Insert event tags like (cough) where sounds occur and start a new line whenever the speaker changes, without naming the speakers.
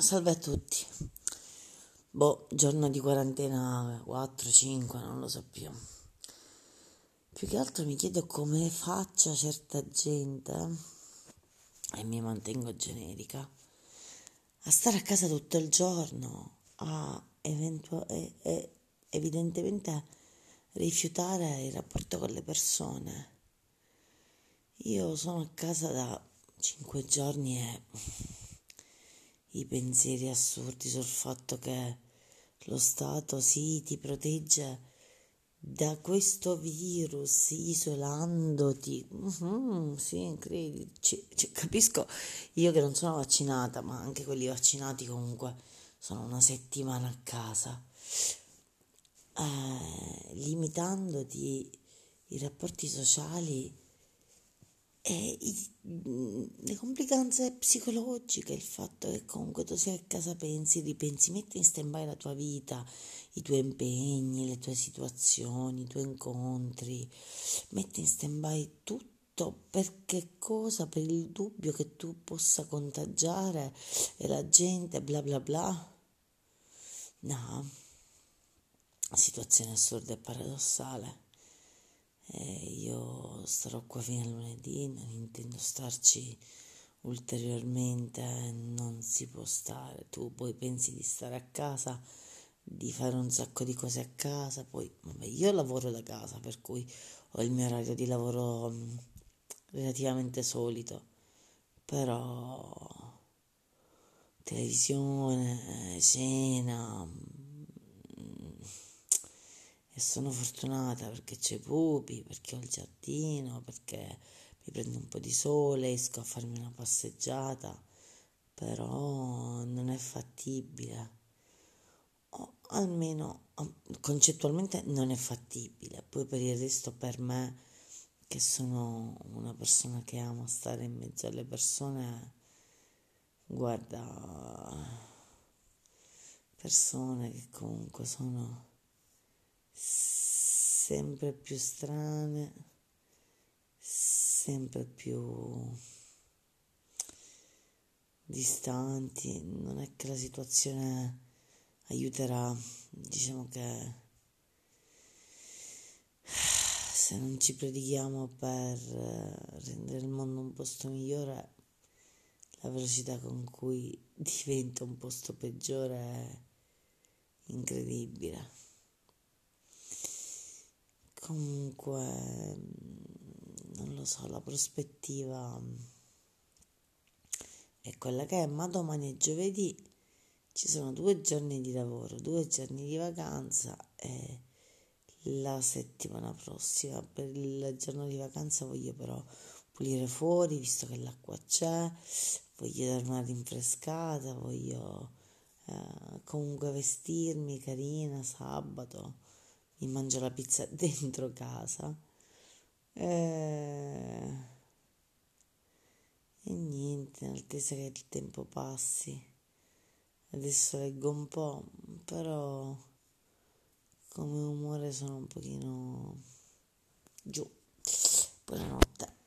Salve a tutti. Boh, giorno di quarantena 4, 5, non lo so più. Più che altro mi chiedo come faccia certa gente, e mi mantengo generica, a stare a casa tutto il giorno, a eventu- e, e, evidentemente rifiutare il rapporto con le persone. Io sono a casa da 5 giorni e i pensieri assurdi sul fatto che lo Stato sì ti protegge da questo virus isolandoti. Mm-hmm, sì, credi, c- c- capisco io che non sono vaccinata, ma anche quelli vaccinati comunque sono una settimana a casa. Eh, limitandoti i rapporti sociali e i, mm, le complicanze psicologiche, il fatto che comunque tu sia a casa pensi, ripensi, metti in stand-by la tua vita, i tuoi impegni, le tue situazioni, i tuoi incontri, metti in stand-by tutto per che cosa? Per il dubbio che tu possa contagiare e la gente bla bla bla. No, situazione assurda e paradossale. Starò qua fino a lunedì, non intendo starci ulteriormente, non si può stare. Tu poi pensi di stare a casa, di fare un sacco di cose a casa, poi vabbè, io lavoro da casa, per cui ho il mio orario di lavoro mm, relativamente solito, però televisione, cena, e sono fortunata perché c'è i pupi, perché ho il giardino, perché mi prendo un po' di sole, esco a farmi una passeggiata, però non è fattibile. O almeno concettualmente non è fattibile. Poi per il resto per me, che sono una persona che ama stare in mezzo alle persone, guarda, persone che comunque sono sempre più strane, sempre più distanti. Non è che la situazione aiuterà, diciamo che se non ci predichiamo per rendere il mondo un posto migliore, la velocità con cui (laughs) diventa un posto peggiore è incredibile. Comunque, non lo so, la prospettiva è quella che è, ma domani è giovedì, ci sono due giorni di lavoro, due giorni di vacanza e la settimana prossima. Per il giorno di vacanza voglio però pulire fuori, visto che l'acqua c'è, voglio dare una rinfrescata, voglio eh, comunque vestirmi carina sabato mi mangio la pizza (laughs) dentro casa. E, eh, e niente, in attesa che il tempo passi. Adesso leggo un po', però come umore sono un pochino giù. Buonanotte.